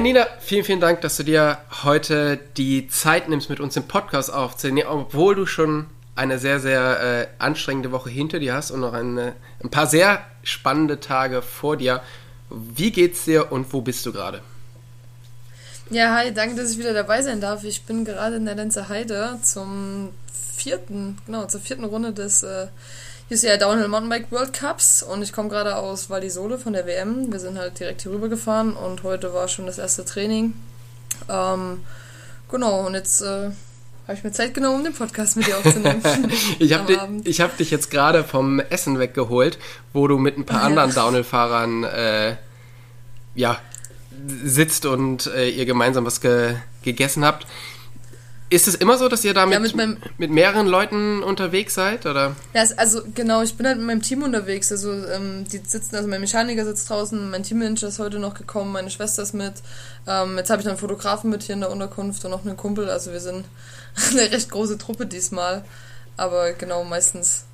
Hi Nina, vielen, vielen Dank, dass du dir heute die Zeit nimmst, mit uns den Podcast aufzunehmen, obwohl du schon eine sehr, sehr äh, anstrengende Woche hinter dir hast und noch eine, ein paar sehr spannende Tage vor dir. Wie geht's dir und wo bist du gerade? Ja, hi, danke, dass ich wieder dabei sein darf. Ich bin gerade in der Lenzer Heide zum vierten, genau, zur vierten Runde des äh, UCI Downhill Mountainbike World Cups und ich komme gerade aus Val di Sole von der WM. Wir sind halt direkt hier rüber gefahren und heute war schon das erste Training. Ähm, genau, und jetzt äh, habe ich mir Zeit genommen, um den Podcast mit dir aufzunehmen. ich habe dich, hab dich jetzt gerade vom Essen weggeholt, wo du mit ein paar ja. anderen Downhill-Fahrern äh, ja, sitzt und äh, ihr gemeinsam was ge gegessen habt. Ist es immer so, dass ihr da mit, ja, mit, meinem, mit, mehreren Leuten unterwegs seid? Oder? Ja, also genau, ich bin halt mit meinem Team unterwegs. Also ähm, die sitzen, also mein Mechaniker sitzt draußen, mein Teammanager ist heute noch gekommen, meine Schwester ist mit. Ähm, jetzt habe ich noch einen Fotografen mit hier in der Unterkunft und noch einen Kumpel. Also wir sind eine recht große Truppe diesmal. Aber genau, meistens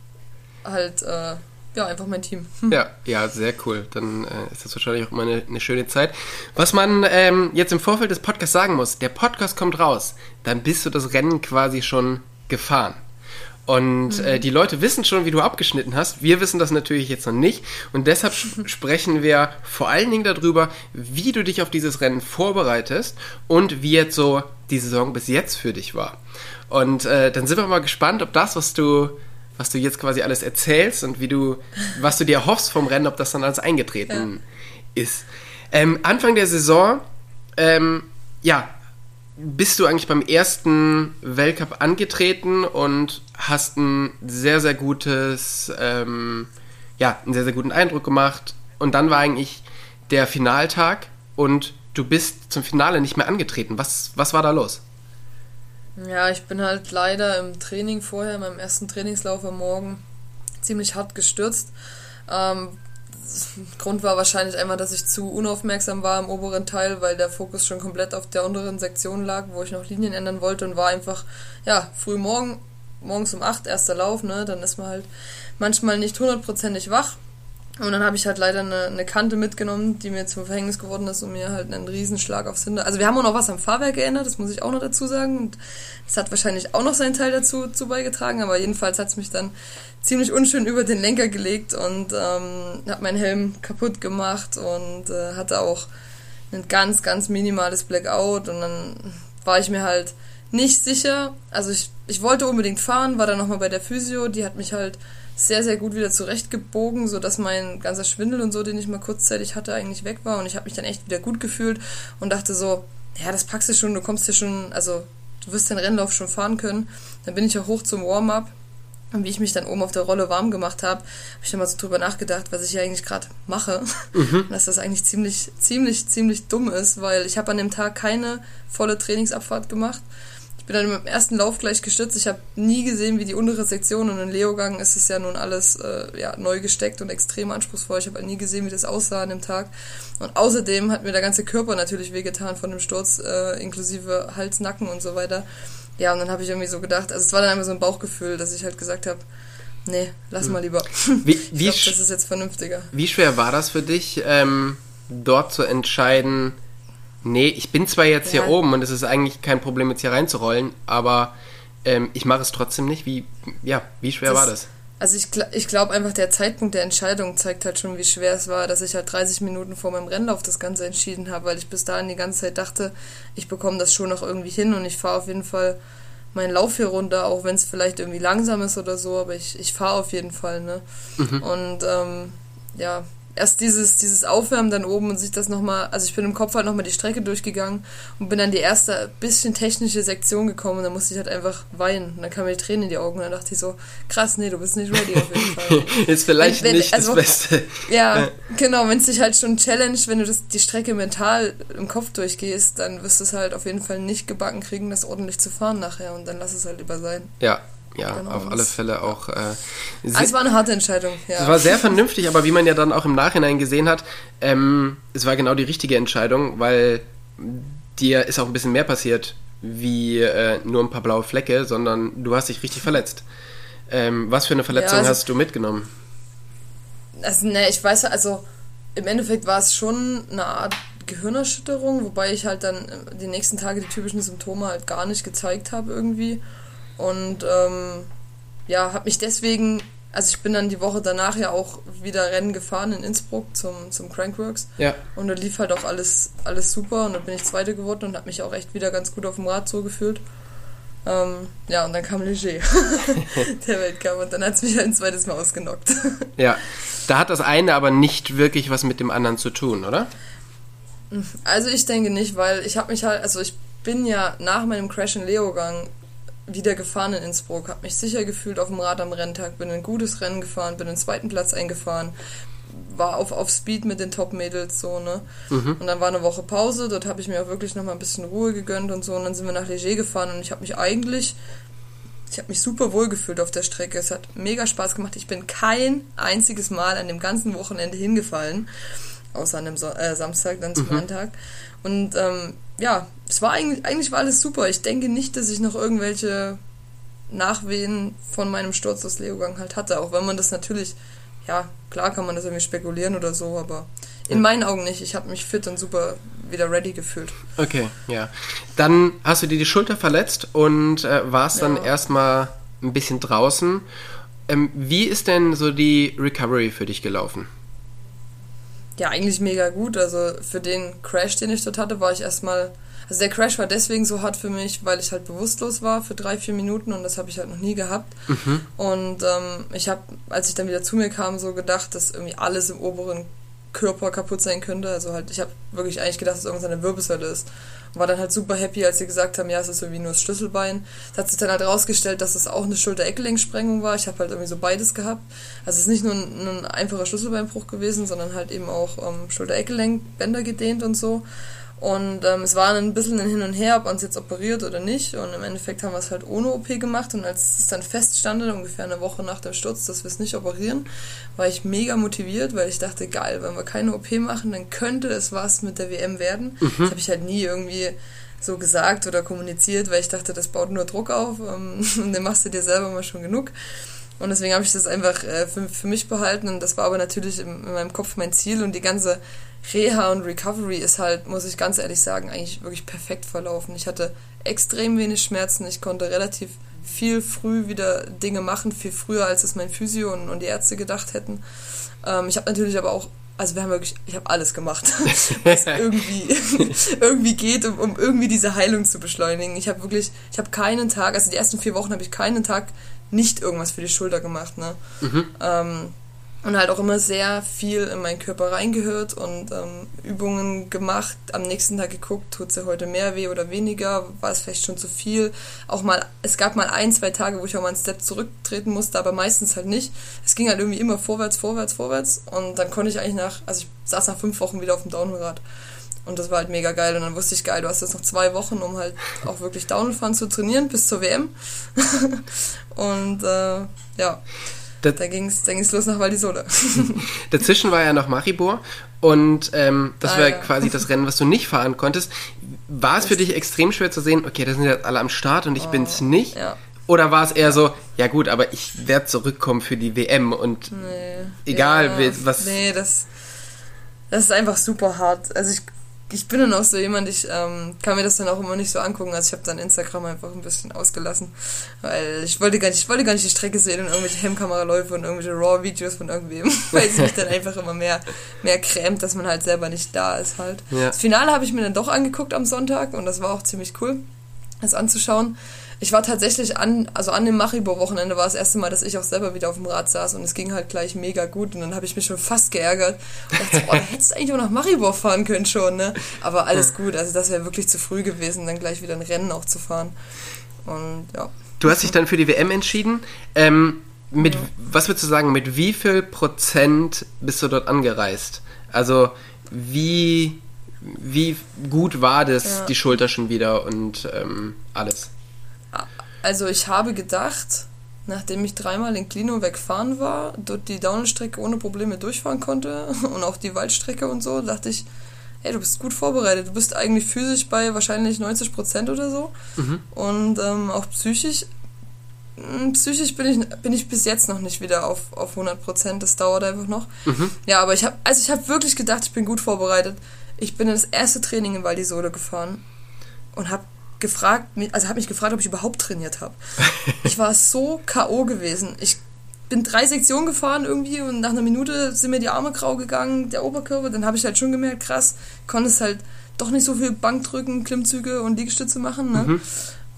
halt äh, ja, einfach mein Team. Hm. Ja, ja, sehr cool. Dann äh, ist das wahrscheinlich auch immer eine, eine schöne Zeit. Was man ähm, jetzt im Vorfeld des Podcasts sagen muss, der Podcast kommt raus, dann bist du das Rennen quasi schon gefahren. Und mhm. äh, die Leute wissen schon, wie du abgeschnitten hast. Wir wissen das natürlich jetzt noch nicht. Und deshalb sprechen wir vor allen Dingen darüber, wie du dich auf dieses Rennen vorbereitest und wie jetzt so die Saison bis jetzt für dich war. Und äh, dann sind wir mal gespannt, ob das, was du was du jetzt quasi alles erzählst und wie du, was du dir hoffst vom Rennen, ob das dann alles eingetreten ja. ist. Ähm, Anfang der Saison, ähm, ja, bist du eigentlich beim ersten Weltcup angetreten und hast ein sehr, sehr gutes, ähm, ja, einen sehr, sehr guten Eindruck gemacht. Und dann war eigentlich der Finaltag und du bist zum Finale nicht mehr angetreten. Was, was war da los? Ja, ich bin halt leider im Training vorher, in meinem ersten Trainingslauf am Morgen, ziemlich hart gestürzt. Ähm, Grund war wahrscheinlich einmal, dass ich zu unaufmerksam war im oberen Teil, weil der Fokus schon komplett auf der unteren Sektion lag, wo ich noch Linien ändern wollte und war einfach, ja, früh morgen, morgens um 8, erster Lauf, ne, dann ist man halt manchmal nicht hundertprozentig wach und dann habe ich halt leider eine, eine Kante mitgenommen, die mir zum Verhängnis geworden ist und mir halt einen Riesenschlag aufs Hinter. Also wir haben auch noch was am Fahrwerk geändert, das muss ich auch noch dazu sagen. Und das hat wahrscheinlich auch noch seinen Teil dazu, dazu beigetragen, aber jedenfalls hat es mich dann ziemlich unschön über den Lenker gelegt und ähm, hat meinen Helm kaputt gemacht und äh, hatte auch ein ganz, ganz minimales Blackout und dann war ich mir halt nicht sicher. Also ich, ich wollte unbedingt fahren, war dann nochmal bei der Physio, die hat mich halt sehr, sehr gut wieder zurechtgebogen, sodass mein ganzer Schwindel und so, den ich mal kurzzeitig hatte, eigentlich weg war. Und ich habe mich dann echt wieder gut gefühlt und dachte so, ja, das packst du schon, du kommst hier schon, also du wirst den Rennlauf schon fahren können. Dann bin ich ja hoch zum Warm-up. Und wie ich mich dann oben auf der Rolle warm gemacht habe, habe ich dann mal so drüber nachgedacht, was ich hier eigentlich gerade mache. Mhm. dass das eigentlich ziemlich, ziemlich, ziemlich dumm ist, weil ich habe an dem Tag keine volle Trainingsabfahrt gemacht bin dann im ersten Lauf gleich gestürzt. Ich habe nie gesehen, wie die untere Sektion und in Leogang ist es ja nun alles äh, ja, neu gesteckt und extrem anspruchsvoll. Ich habe halt nie gesehen, wie das aussah an dem Tag. Und außerdem hat mir der ganze Körper natürlich wehgetan von dem Sturz, äh, inklusive Hals, Nacken und so weiter. Ja, und dann habe ich irgendwie so gedacht, also es war dann einfach so ein Bauchgefühl, dass ich halt gesagt habe, nee, lass hm. mal lieber. Wie, wie ich glaube, das ist jetzt vernünftiger. Wie schwer war das für dich, ähm, dort zu entscheiden, Nee, ich bin zwar jetzt ja. hier oben und es ist eigentlich kein Problem, jetzt hier reinzurollen, aber ähm, ich mache es trotzdem nicht. Wie, ja, wie schwer das, war das? Also ich, ich glaube einfach, der Zeitpunkt der Entscheidung zeigt halt schon, wie schwer es war, dass ich halt 30 Minuten vor meinem Rennlauf das Ganze entschieden habe, weil ich bis dahin die ganze Zeit dachte, ich bekomme das schon noch irgendwie hin und ich fahre auf jeden Fall meinen Lauf hier runter, auch wenn es vielleicht irgendwie langsam ist oder so, aber ich, ich fahre auf jeden Fall, ne? Mhm. Und ähm, ja, erst dieses, dieses Aufwärmen dann oben und sich das nochmal, also ich bin im Kopf halt nochmal die Strecke durchgegangen und bin dann die erste bisschen technische Sektion gekommen und dann musste ich halt einfach weinen. Und dann kamen mir die Tränen in die Augen und dann dachte ich so, krass, nee, du bist nicht ready auf jeden Fall. Ist vielleicht wenn, wenn, nicht also, das Beste. Ja, genau, wenn es dich halt schon challenge, wenn du das, die Strecke mental im Kopf durchgehst, dann wirst du es halt auf jeden Fall nicht gebacken kriegen, das ordentlich zu fahren nachher und dann lass es halt lieber sein. Ja, ja, genau, auf alle Fälle auch. Äh, ah, es war eine harte Entscheidung, ja. Es war sehr vernünftig, aber wie man ja dann auch im Nachhinein gesehen hat, ähm, es war genau die richtige Entscheidung, weil dir ist auch ein bisschen mehr passiert wie äh, nur ein paar blaue Flecke, sondern du hast dich richtig verletzt. Ähm, was für eine Verletzung ja, also, hast du mitgenommen? Also, ne, ich weiß, also im Endeffekt war es schon eine Art Gehirnerschütterung, wobei ich halt dann äh, die nächsten Tage die typischen Symptome halt gar nicht gezeigt habe irgendwie. Und ähm, ja, habe mich deswegen, also ich bin dann die Woche danach ja auch wieder Rennen gefahren in Innsbruck zum, zum Crankworks. Ja. Und da lief halt auch alles, alles super und dann bin ich Zweite geworden und habe mich auch echt wieder ganz gut auf dem Rad so gefühlt. Ähm, ja, und dann kam Leger, der Weltcup, und dann hat es mich ein zweites Mal ausgenockt. ja, da hat das eine aber nicht wirklich was mit dem anderen zu tun, oder? Also ich denke nicht, weil ich habe mich halt, also ich bin ja nach meinem Crash in Leogang wieder gefahren in Innsbruck, habe mich sicher gefühlt auf dem Rad am Renntag, bin ein gutes Rennen gefahren, bin den zweiten Platz eingefahren, war auf, auf Speed mit den Top-Mädels so, ne? Mhm. Und dann war eine Woche Pause, dort habe ich mir auch wirklich nochmal ein bisschen Ruhe gegönnt und so. Und dann sind wir nach Leger gefahren und ich habe mich eigentlich, ich habe mich super wohl gefühlt auf der Strecke. Es hat mega Spaß gemacht. Ich bin kein einziges Mal an dem ganzen Wochenende hingefallen, außer an dem so äh, Samstag, dann zum mhm. Tag. Und ähm, ja, es war eigentlich, eigentlich war alles super. Ich denke nicht, dass ich noch irgendwelche Nachwehen von meinem Sturz aus Leogang halt hatte, auch wenn man das natürlich ja, klar kann man das irgendwie spekulieren oder so, aber in ja. meinen Augen nicht. Ich habe mich fit und super wieder ready gefühlt. Okay, ja. Dann hast du dir die Schulter verletzt und äh, warst ja. dann erstmal ein bisschen draußen. Ähm, wie ist denn so die Recovery für dich gelaufen? Ja, eigentlich mega gut. Also für den Crash, den ich dort hatte, war ich erstmal also der Crash war deswegen so hart für mich, weil ich halt bewusstlos war für drei, vier Minuten und das habe ich halt noch nie gehabt. Mhm. Und ähm, ich habe, als ich dann wieder zu mir kam, so gedacht, dass irgendwie alles im oberen Körper kaputt sein könnte. Also halt, ich habe wirklich eigentlich gedacht, dass es irgendeine Wirbelsäule ist. Und war dann halt super happy, als sie gesagt haben, ja, es ist irgendwie nur das Schlüsselbein. Es hat sich dann halt rausgestellt, dass es auch eine Schulter-Eckgelenksprengung war. Ich habe halt irgendwie so beides gehabt. Also es ist nicht nur ein, ein einfacher Schlüsselbeinbruch gewesen, sondern halt eben auch ähm, Schulter-Eckgelenkbänder gedehnt und so. Und ähm, es war ein bisschen ein Hin und Her, ob man es jetzt operiert oder nicht. Und im Endeffekt haben wir es halt ohne OP gemacht. Und als es dann feststand, ungefähr eine Woche nach dem Sturz, dass wir es nicht operieren, war ich mega motiviert, weil ich dachte, geil, wenn wir keine OP machen, dann könnte es was mit der WM werden. Mhm. Das habe ich halt nie irgendwie so gesagt oder kommuniziert, weil ich dachte, das baut nur Druck auf ähm, und den machst du dir selber mal schon genug. Und deswegen habe ich das einfach äh, für, für mich behalten und das war aber natürlich in, in meinem Kopf mein Ziel und die ganze Reha und Recovery ist halt, muss ich ganz ehrlich sagen, eigentlich wirklich perfekt verlaufen. Ich hatte extrem wenig Schmerzen. Ich konnte relativ viel früh wieder Dinge machen, viel früher, als es mein Physio und, und die Ärzte gedacht hätten. Ähm, ich habe natürlich aber auch, also wir haben wirklich, ich habe alles gemacht, was irgendwie, irgendwie geht, um, um irgendwie diese Heilung zu beschleunigen. Ich habe wirklich, ich habe keinen Tag, also die ersten vier Wochen habe ich keinen Tag nicht irgendwas für die Schulter gemacht. Ne? Mhm. Ähm, und halt auch immer sehr viel in meinen Körper reingehört und ähm, Übungen gemacht, am nächsten Tag geguckt, tut es heute mehr weh oder weniger, war es vielleicht schon zu viel. Auch mal, es gab mal ein, zwei Tage, wo ich auch mal einen Step zurücktreten musste, aber meistens halt nicht. Es ging halt irgendwie immer vorwärts, vorwärts, vorwärts und dann konnte ich eigentlich nach, also ich saß nach fünf Wochen wieder auf dem Downhillrad. Und das war halt mega geil. Und dann wusste ich, geil, du hast jetzt noch zwei Wochen, um halt auch wirklich Downhill-Fahren zu trainieren bis zur WM. und äh, ja, das, da ging es da ging's los nach Val di Sole. Dazwischen war ja noch Maribor und ähm, das ah, war ja. quasi das Rennen, was du nicht fahren konntest. War es für dich extrem schwer zu sehen, okay, da sind ja alle am Start und ich oh, bin's nicht? Ja. Oder war es eher so, ja gut, aber ich werde zurückkommen für die WM und nee, egal ja, was. Nee, das, das ist einfach super hart. Also ich ich bin dann auch so jemand, ich ähm, kann mir das dann auch immer nicht so angucken. Also ich habe dann Instagram einfach ein bisschen ausgelassen, weil ich wollte gar nicht, ich wollte gar nicht die Strecke sehen und irgendwelche Hemmkameraläufe und irgendwelche Raw-Videos von irgendwem, weil es mich dann einfach immer mehr, mehr krämt, dass man halt selber nicht da ist halt. Ja. Das Finale habe ich mir dann doch angeguckt am Sonntag und das war auch ziemlich cool, das anzuschauen ich war tatsächlich an, also an dem Maribor-Wochenende war das erste Mal, dass ich auch selber wieder auf dem Rad saß und es ging halt gleich mega gut und dann habe ich mich schon fast geärgert und dachte, boah, da hättest du eigentlich auch nach Maribor fahren können schon, ne? Aber alles gut, also das wäre wirklich zu früh gewesen, dann gleich wieder ein Rennen auch zu fahren. Und ja. Du hast dich dann für die WM entschieden. Ähm, mit, ja. Was würdest du sagen, mit wie viel Prozent bist du dort angereist? Also wie, wie gut war das, ja. die Schulter schon wieder und ähm, alles? Also ich habe gedacht, nachdem ich dreimal in Klino wegfahren war, dort die Downstrecke ohne Probleme durchfahren konnte und auch die Waldstrecke und so, dachte ich, hey, du bist gut vorbereitet. Du bist eigentlich physisch bei wahrscheinlich 90 Prozent oder so. Mhm. Und ähm, auch psychisch. Hm, psychisch bin ich, bin ich bis jetzt noch nicht wieder auf, auf 100 Prozent. Das dauert einfach noch. Mhm. Ja, aber ich habe also ich habe wirklich gedacht, ich bin gut vorbereitet Ich bin das erste Training in Val di Sole gefahren und habe gefragt, also habe mich gefragt, ob ich überhaupt trainiert habe. Ich war so K.O. gewesen. Ich bin drei Sektionen gefahren irgendwie und nach einer Minute sind mir die Arme grau gegangen, der Oberkörper. Dann habe ich halt schon gemerkt, krass, konnte es halt doch nicht so viel Bankdrücken, Klimmzüge und Liegestütze machen. Ne? Mhm.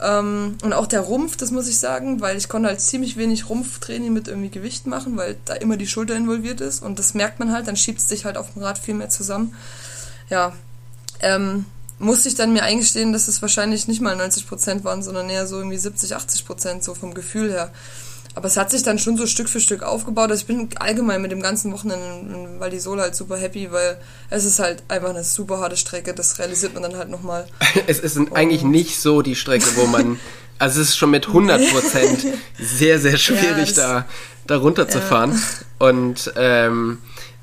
Ähm, und auch der Rumpf, das muss ich sagen, weil ich konnte halt ziemlich wenig Rumpftraining mit irgendwie Gewicht machen, weil da immer die Schulter involviert ist und das merkt man halt, dann schiebt es sich halt auf dem Rad viel mehr zusammen. Ja, ähm, musste ich dann mir eingestehen, dass es wahrscheinlich nicht mal 90% waren, sondern eher so irgendwie 70, 80% so vom Gefühl her. Aber es hat sich dann schon so Stück für Stück aufgebaut. Also ich bin allgemein mit dem ganzen Wochenende in Val di Sole halt super happy, weil es ist halt einfach eine super harte Strecke. Das realisiert man dann halt nochmal. es ist eigentlich nicht so die Strecke, wo man, also es ist schon mit 100% sehr, sehr schwierig ja, da, da runterzufahren. Ja. Und ähm,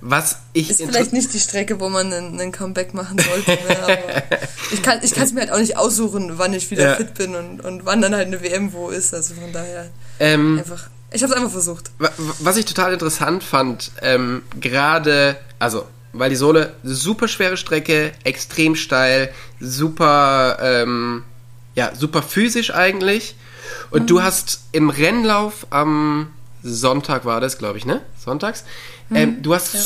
was ich ist vielleicht nicht die Strecke, wo man einen, einen Comeback machen sollte. Ne? Ich kann es mir halt auch nicht aussuchen, wann ich wieder ja. fit bin und, und wann dann halt eine WM wo ist. Also von daher ähm, einfach. Ich habe es einfach versucht. Was ich total interessant fand, ähm, gerade, also weil die Sohle super schwere Strecke, extrem steil, super, ähm, ja, super physisch eigentlich. Und mhm. du hast im Rennlauf am Sonntag war das, glaube ich, ne? Sonntags. Mhm. Ähm, du hast ja.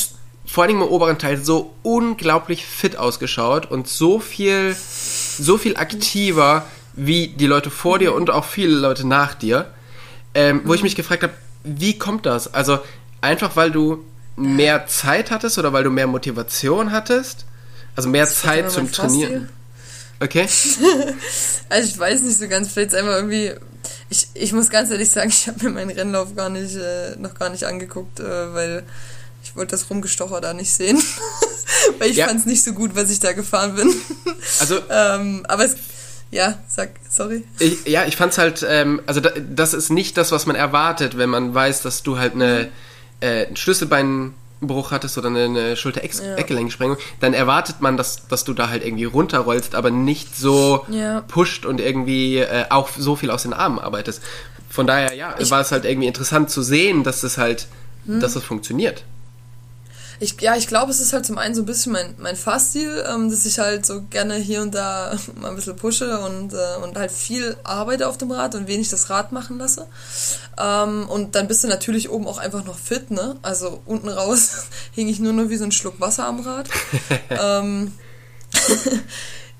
vor allem im oberen Teil so unglaublich fit ausgeschaut und so viel, so viel aktiver wie die Leute vor dir und auch viele Leute nach dir. Ähm, wo ich mich gefragt habe, wie kommt das? Also einfach, weil du mehr Zeit hattest oder weil du mehr Motivation hattest? Also mehr das Zeit zum Trainieren? Okay. also ich weiß nicht so ganz, vielleicht einmal irgendwie. Ich, ich muss ganz ehrlich sagen, ich habe mir meinen Rennlauf gar nicht, äh, noch gar nicht angeguckt, äh, weil ich wollte das Rumgestocher da nicht sehen. weil ich ja. fand es nicht so gut, was ich da gefahren bin. Also. ähm, aber es ja, sag, sorry. Ich, ja, ich fand's halt, ähm, also da, das ist nicht das, was man erwartet, wenn man weiß, dass du halt eine, äh, einen Schlüsselbeinbruch hattest oder eine, Schulter-Eckgelenksprengung, ja. dann erwartet man, dass, dass du da halt irgendwie runterrollst, aber nicht so ja. pusht und irgendwie äh, auch so viel aus den Armen arbeitest. Von daher, ja, ich, war es halt irgendwie interessant zu sehen, dass das halt, hm. dass das funktioniert ich, ja, ich glaube, es ist halt zum einen so ein bisschen mein, mein Fahrstil, ähm, dass ich halt so gerne hier und da mal ein bisschen pushe und, äh, und halt viel arbeite auf dem Rad und wenig das Rad machen lasse. Ähm, und dann bist du natürlich oben auch einfach noch fit, ne? Also unten raus hing ich nur noch wie so ein Schluck Wasser am Rad. ähm,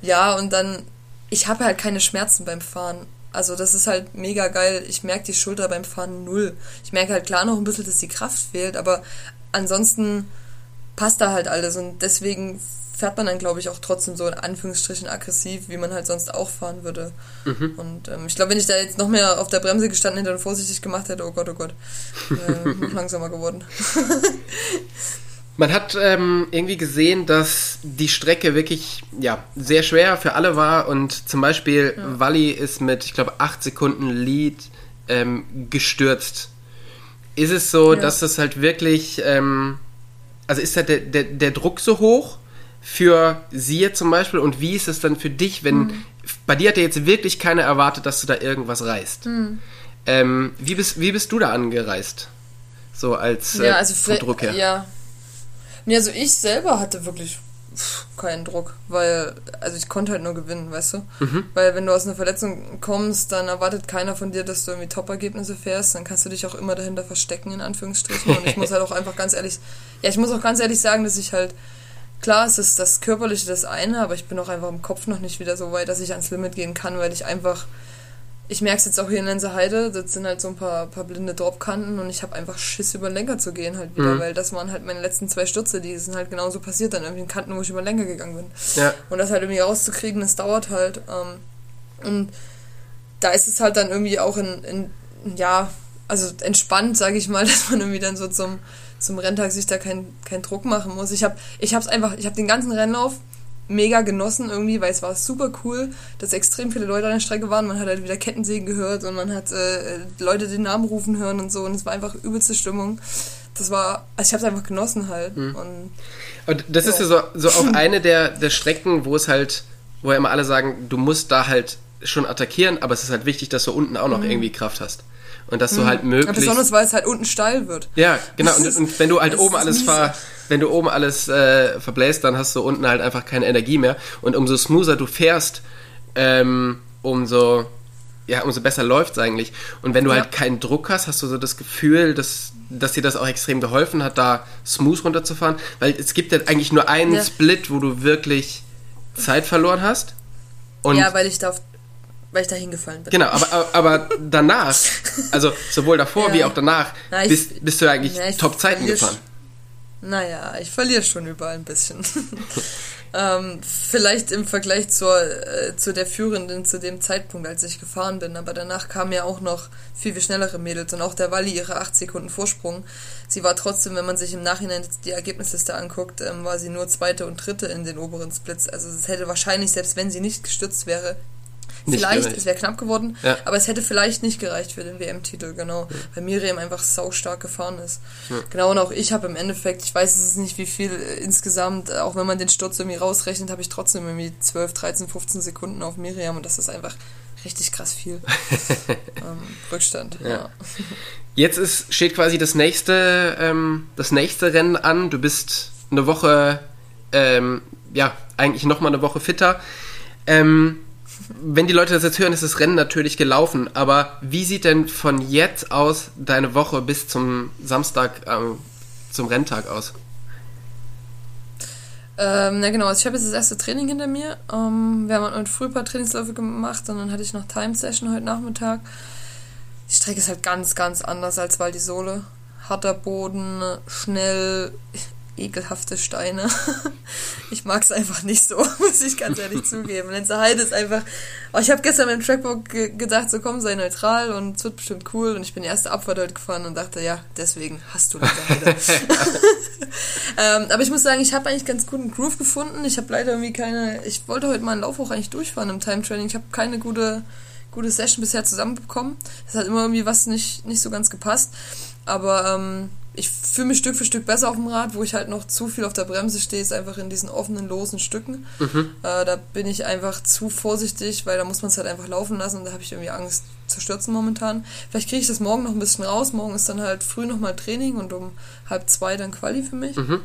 ja, und dann, ich habe halt keine Schmerzen beim Fahren. Also das ist halt mega geil. Ich merke die Schulter beim Fahren null. Ich merke halt klar noch ein bisschen, dass die Kraft fehlt, aber ansonsten passt da halt alles und deswegen fährt man dann, glaube ich, auch trotzdem so in Anführungsstrichen aggressiv, wie man halt sonst auch fahren würde. Mhm. Und ähm, ich glaube, wenn ich da jetzt noch mehr auf der Bremse gestanden hätte und vorsichtig gemacht hätte, oh Gott, oh Gott, äh, langsamer geworden. Man hat ähm, irgendwie gesehen, dass die Strecke wirklich ja, sehr schwer für alle war und zum Beispiel ja. Wally ist mit, ich glaube, 8 Sekunden Lead ähm, gestürzt. Ist es so, ja. dass es halt wirklich ähm, also ist da der, der, der Druck so hoch für sie jetzt zum Beispiel und wie ist es dann für dich, wenn mhm. bei dir hat ja jetzt wirklich keiner erwartet, dass du da irgendwas reißt. Mhm. Ähm, wie, bist, wie bist du da angereist? So als äh, ja, also Druck her. Ja. Nee, also ich selber hatte wirklich keinen Druck, weil, also ich konnte halt nur gewinnen, weißt du? Mhm. Weil wenn du aus einer Verletzung kommst, dann erwartet keiner von dir, dass du irgendwie Top-Ergebnisse fährst, dann kannst du dich auch immer dahinter verstecken, in Anführungsstrichen. Und ich muss halt auch einfach ganz ehrlich, ja, ich muss auch ganz ehrlich sagen, dass ich halt, klar, es ist das Körperliche das eine, aber ich bin auch einfach im Kopf noch nicht wieder so weit, dass ich ans Limit gehen kann, weil ich einfach ich merke es jetzt auch hier in Lenzer Heide, das sind halt so ein paar, paar blinde Dropkanten und ich habe einfach Schiss, über den Lenker zu gehen halt wieder, mhm. weil das waren halt meine letzten zwei Stürze, die sind halt genauso passiert dann irgendwie in Kanten, wo ich über den Lenker gegangen bin. Ja. Und das halt irgendwie rauszukriegen, das dauert halt. Ähm, und da ist es halt dann irgendwie auch in, in ja, also entspannt, sage ich mal, dass man irgendwie dann so zum, zum Renntag sich da keinen kein Druck machen muss. Ich habe ich hab's einfach, ich habe den ganzen Rennlauf mega genossen irgendwie, weil es war super cool, dass extrem viele Leute an der Strecke waren. Man hat halt wieder Kettensägen gehört und man hat äh, Leute den Namen rufen hören und so und es war einfach übelste Stimmung. Das war, also ich habe es einfach genossen halt. Mhm. Und, und, das ja. ist ja so, so auch eine der, der Strecken, wo es halt, wo ja immer alle sagen, du musst da halt schon attackieren, aber es ist halt wichtig, dass du unten auch noch mhm. irgendwie Kraft hast. Und dass du halt möglichst. Ja, besonders, weil es halt unten steil wird. Ja, genau. Und, und wenn du halt oben alles ver, wenn du oben alles äh, verbläst, dann hast du unten halt einfach keine Energie mehr. Und umso smoother du fährst, ähm, umso ja, umso besser läuft es eigentlich. Und wenn du ja. halt keinen Druck hast, hast du so das Gefühl, dass, dass dir das auch extrem geholfen hat, da smooth runterzufahren. Weil es gibt ja eigentlich nur einen ja. Split, wo du wirklich Zeit verloren hast. Und ja, weil ich da auf, weil ich da hingefallen bin. Genau, aber, aber danach, also sowohl davor ja. wie auch danach, Na, ich, bist, bist, du eigentlich Top-Zeiten gefahren. Naja, ich verliere schon überall ein bisschen. Ähm, vielleicht im Vergleich zur, äh, zu der Führenden zu dem Zeitpunkt, als ich gefahren bin. Aber danach kamen ja auch noch viel, viel schnellere Mädels und auch der Walli ihre 8 Sekunden Vorsprung. Sie war trotzdem, wenn man sich im Nachhinein die Ergebnisliste anguckt, ähm, war sie nur zweite und dritte in den oberen Splits. Also es hätte wahrscheinlich, selbst wenn sie nicht gestützt wäre, nicht vielleicht, gereicht. es wäre knapp geworden, ja. aber es hätte vielleicht nicht gereicht für den WM-Titel, genau. Ja. Weil Miriam einfach sau stark gefahren ist. Ja. Genau, und auch ich habe im Endeffekt, ich weiß es ist nicht wie viel äh, insgesamt, äh, auch wenn man den Sturz irgendwie rausrechnet, habe ich trotzdem irgendwie 12, 13, 15 Sekunden auf Miriam und das ist einfach richtig krass viel. ähm, Rückstand. Ja. Jetzt ist, steht quasi das nächste, ähm, das nächste Rennen an. Du bist eine Woche, ähm, ja, eigentlich nochmal eine Woche fitter. Ähm, wenn die Leute das jetzt hören, ist das Rennen natürlich gelaufen. Aber wie sieht denn von jetzt aus deine Woche bis zum Samstag, ähm, zum Renntag aus? Ähm, na genau, also ich habe jetzt das erste Training hinter mir. Ähm, wir haben heute früh ein paar Trainingsläufe gemacht und dann hatte ich noch Time Session heute Nachmittag. Die Strecke ist halt ganz, ganz anders als Waldisole. Harter Boden, schnell, ekelhafte Steine. ich mag es einfach nicht so, muss ich ganz ehrlich zugeben. Lenzer Heide ist einfach. Oh, ich habe gestern beim Trackbook ge gedacht, so komm, sei neutral und es wird bestimmt cool. Und ich bin die erste Abfahrt heute gefahren und dachte, ja, deswegen hast du Lenzer Heide. ähm, aber ich muss sagen, ich habe eigentlich ganz guten Groove gefunden. Ich habe leider irgendwie keine. Ich wollte heute mal einen Lauf auch eigentlich durchfahren im Time Training. Ich habe keine gute, gute Session bisher zusammenbekommen. Es hat immer irgendwie was nicht, nicht so ganz gepasst. Aber ähm, ich fühle mich Stück für Stück besser auf dem Rad, wo ich halt noch zu viel auf der Bremse stehe, ist einfach in diesen offenen, losen Stücken. Mhm. Äh, da bin ich einfach zu vorsichtig, weil da muss man es halt einfach laufen lassen und da habe ich irgendwie Angst zu stürzen momentan. Vielleicht kriege ich das morgen noch ein bisschen raus. Morgen ist dann halt früh nochmal Training und um halb zwei dann Quali für mich. Mhm.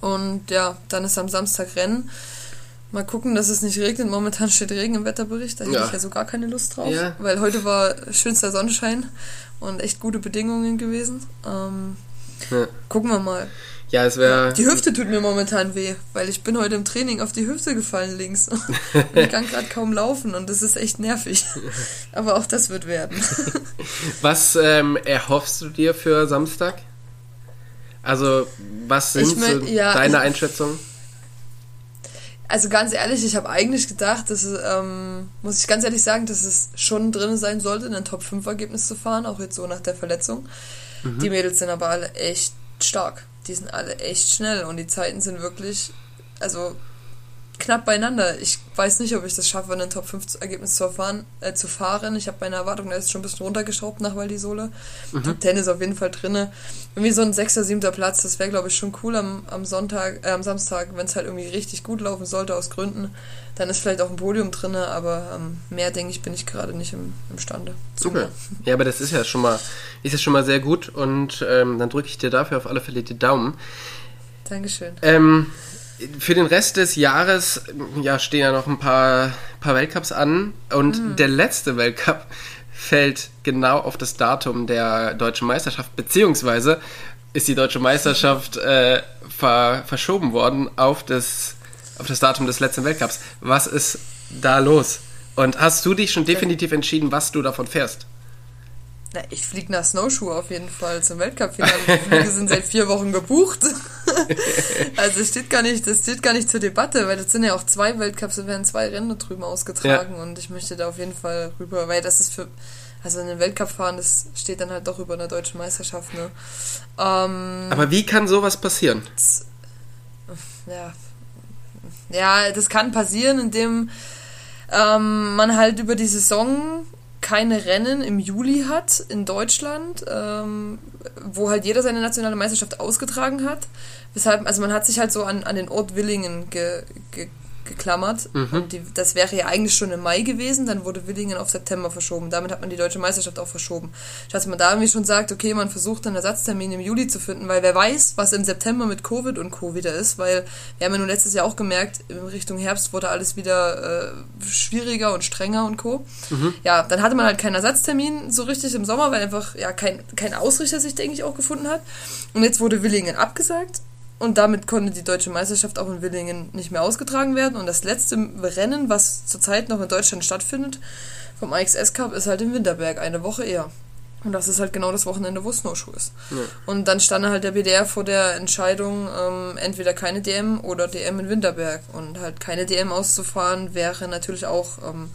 Und ja, dann ist am Samstag Rennen. Mal gucken, dass es nicht regnet. Momentan steht Regen im Wetterbericht. Da ja. hätte ich ja so gar keine Lust drauf. Ja. Weil heute war schönster Sonnenschein und echt gute Bedingungen gewesen. Ähm, ja. Gucken wir mal. Ja, es wäre. Die Hüfte tut mir momentan weh, weil ich bin heute im Training auf die Hüfte gefallen links. ich kann gerade kaum laufen und das ist echt nervig. Aber auch das wird werden. Was ähm, erhoffst du dir für Samstag? Also, was sind mein, so ja, deine Einschätzungen? Also ganz ehrlich, ich habe eigentlich gedacht, dass es, ähm, muss ich ganz ehrlich sagen, dass es schon drin sein sollte, in ein Top 5 Ergebnis zu fahren, auch jetzt so nach der Verletzung. Mhm. Die Mädels sind aber alle echt stark. Die sind alle echt schnell und die Zeiten sind wirklich, also knapp beieinander. Ich weiß nicht, ob ich das schaffe, ein Top 5 Ergebnis zu, erfahren, äh, zu fahren. Ich habe meine Erwartung, da ist schon ein bisschen runtergeschraubt nach Waldisole. Mhm. Top 10 ist auf jeden Fall drin. Irgendwie so ein 6. 7. Platz, das wäre, glaube ich, schon cool am, am Sonntag, äh, am Samstag, wenn es halt irgendwie richtig gut laufen sollte aus Gründen. Dann ist vielleicht auch ein Podium drin, aber ähm, mehr, denke ich, bin ich gerade nicht im, imstande. Super. Ja, aber das ist ja schon mal, ist ja schon mal sehr gut und ähm, dann drücke ich dir dafür auf alle Fälle die Daumen. Dankeschön. Ähm, für den Rest des Jahres ja, stehen ja noch ein paar, paar Weltcups an und mhm. der letzte Weltcup fällt genau auf das Datum der deutschen Meisterschaft, beziehungsweise ist die deutsche Meisterschaft äh, ver verschoben worden auf das, auf das Datum des letzten Weltcups. Was ist da los? Und hast du dich schon definitiv entschieden, was du davon fährst? Na, ich fliege nach Snowshoe auf jeden Fall zum Weltcup-Finale. Die Flüge sind seit vier Wochen gebucht. also steht gar nicht, das steht gar nicht zur Debatte, weil das sind ja auch zwei Weltcups, da werden zwei Rennen drüben ausgetragen ja. und ich möchte da auf jeden Fall rüber, weil das ist für, also in den Weltcup fahren, das steht dann halt doch über einer deutschen Meisterschaft, ne? Ähm, Aber wie kann sowas passieren? Das, ja, ja, das kann passieren, indem ähm, man halt über die Saison keine Rennen im Juli hat in Deutschland, ähm, wo halt jeder seine nationale Meisterschaft ausgetragen hat. Weshalb, also man hat sich halt so an, an den Ort Willingen ge, ge, geklammert. Mhm. Und die, das wäre ja eigentlich schon im Mai gewesen, dann wurde Willingen auf September verschoben. Damit hat man die deutsche Meisterschaft auch verschoben. Dass man da irgendwie schon sagt, okay, man versucht einen Ersatztermin im Juli zu finden, weil wer weiß, was im September mit Covid und Co. wieder ist, weil wir haben ja nun letztes Jahr auch gemerkt, in Richtung Herbst wurde alles wieder äh, schwieriger und strenger und Co. Mhm. Ja, dann hatte man halt keinen Ersatztermin so richtig im Sommer, weil einfach ja kein, kein Ausrichter sich, denke ich, auch gefunden hat. Und jetzt wurde Willingen abgesagt und damit konnte die deutsche Meisterschaft auch in Willingen nicht mehr ausgetragen werden. Und das letzte Rennen, was zurzeit noch in Deutschland stattfindet, vom IXS Cup, ist halt in Winterberg, eine Woche eher. Und das ist halt genau das Wochenende, wo Snowshoe ist. Ja. Und dann stand halt der BDR vor der Entscheidung, ähm, entweder keine DM oder DM in Winterberg. Und halt keine DM auszufahren wäre natürlich auch, ähm,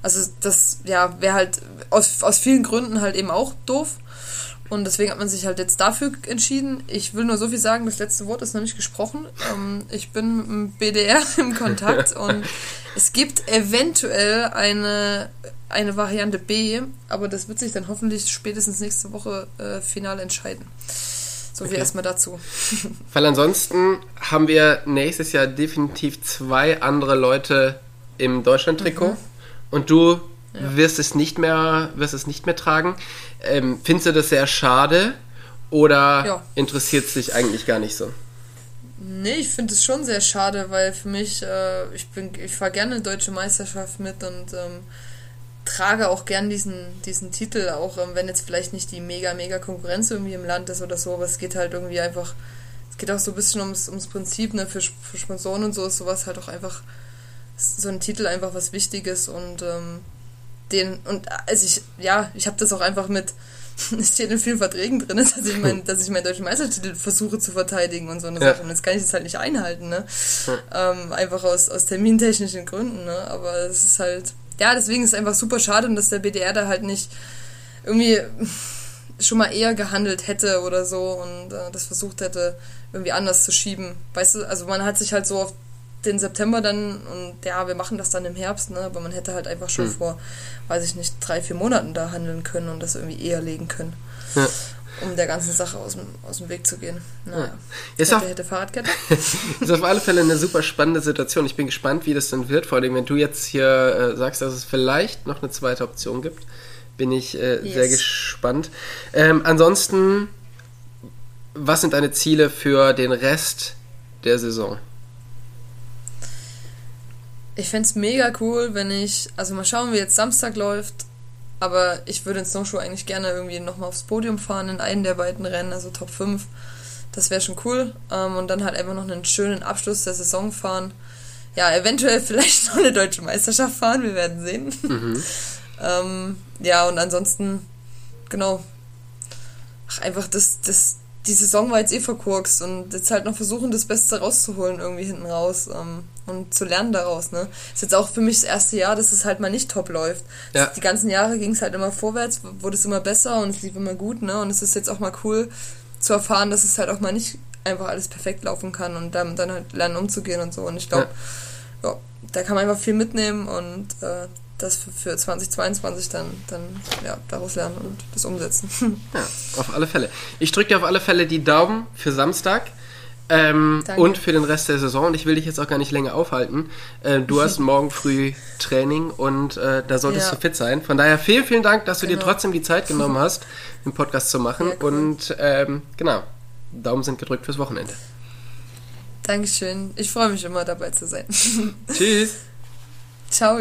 also das, ja, wäre halt aus, aus vielen Gründen halt eben auch doof. Und deswegen hat man sich halt jetzt dafür entschieden. Ich will nur so viel sagen, das letzte Wort ist noch nicht gesprochen. Ähm, ich bin mit dem BDR im Kontakt und es gibt eventuell eine, eine Variante B, aber das wird sich dann hoffentlich spätestens nächste Woche äh, final entscheiden. So viel okay. erstmal dazu. Weil ansonsten haben wir nächstes Jahr definitiv zwei andere Leute im Deutschland-Trikot mhm. und du ja. wirst es nicht mehr, wirst es nicht mehr tragen. Ähm, findest du das sehr schade oder ja. interessiert es dich eigentlich gar nicht so? Nee, ich finde es schon sehr schade, weil für mich, äh, ich bin, ich fahre gerne deutsche Meisterschaft mit und ähm, trage auch gern diesen, diesen Titel, auch ähm, wenn jetzt vielleicht nicht die mega, mega Konkurrenz irgendwie im Land ist oder so, aber es geht halt irgendwie einfach, es geht auch so ein bisschen ums, ums Prinzip, ne, für, für Sponsoren und so ist sowas halt auch einfach, so ein Titel einfach was Wichtiges und ähm, den, und also ich, ja, ich habe das auch einfach mit, es steht in vielen Verträgen drin, dass ich, mein, dass ich meinen deutschen Meistertitel versuche zu verteidigen und so eine ja. Sache. Und jetzt kann ich das halt nicht einhalten, ne? Ja. Ähm, einfach aus, aus termintechnischen Gründen, ne? Aber es ist halt, ja, deswegen ist es einfach super schade und dass der BDR da halt nicht irgendwie schon mal eher gehandelt hätte oder so und äh, das versucht hätte, irgendwie anders zu schieben. Weißt du, also man hat sich halt so auf den September dann und ja, wir machen das dann im Herbst, ne? Aber man hätte halt einfach schon hm. vor, weiß ich nicht, drei, vier Monaten da handeln können und das irgendwie eher legen können. Ja. Um der ganzen Sache aus dem, aus dem Weg zu gehen. Naja. Ja. Jetzt hätte, auf, hätte Fahrradkette. ist auf alle Fälle eine super spannende Situation. Ich bin gespannt, wie das dann wird. Vor allem, wenn du jetzt hier äh, sagst, dass es vielleicht noch eine zweite Option gibt, bin ich äh, yes. sehr gespannt. Ähm, ansonsten, was sind deine Ziele für den Rest der Saison? Ich fände es mega cool, wenn ich, also mal schauen, wie jetzt Samstag läuft, aber ich würde in Snowshow eigentlich gerne irgendwie nochmal aufs Podium fahren in einem der beiden Rennen, also Top 5. Das wäre schon cool. Ähm, und dann halt einfach noch einen schönen Abschluss der Saison fahren. Ja, eventuell vielleicht noch eine deutsche Meisterschaft fahren, wir werden sehen. Mhm. ähm, ja, und ansonsten, genau. Ach, einfach das, das, die Saison war jetzt eh verkurkst und jetzt halt noch versuchen, das Beste rauszuholen irgendwie hinten raus ähm, und zu lernen daraus. Ne, ist jetzt auch für mich das erste Jahr, dass es halt mal nicht top läuft. Ja. Die ganzen Jahre ging es halt immer vorwärts, wurde es immer besser und es lief immer gut. Ne, und es ist jetzt auch mal cool zu erfahren, dass es halt auch mal nicht einfach alles perfekt laufen kann und dann, dann halt lernen umzugehen und so. Und ich glaube, ja. ja. da kann man einfach viel mitnehmen und äh, das für, für 2022 dann, dann ja, daraus lernen und das umsetzen. Ja, auf alle Fälle. Ich drücke dir auf alle Fälle die Daumen für Samstag. Ähm, und für den Rest der Saison. Und ich will dich jetzt auch gar nicht länger aufhalten. Äh, du hast morgen früh Training und äh, da solltest ja. du fit sein. Von daher vielen, vielen Dank, dass du genau. dir trotzdem die Zeit genommen hast, den Podcast zu machen. Ja, cool. Und ähm, genau, Daumen sind gedrückt fürs Wochenende. Dankeschön. Ich freue mich immer dabei zu sein. Tschüss. Ciao.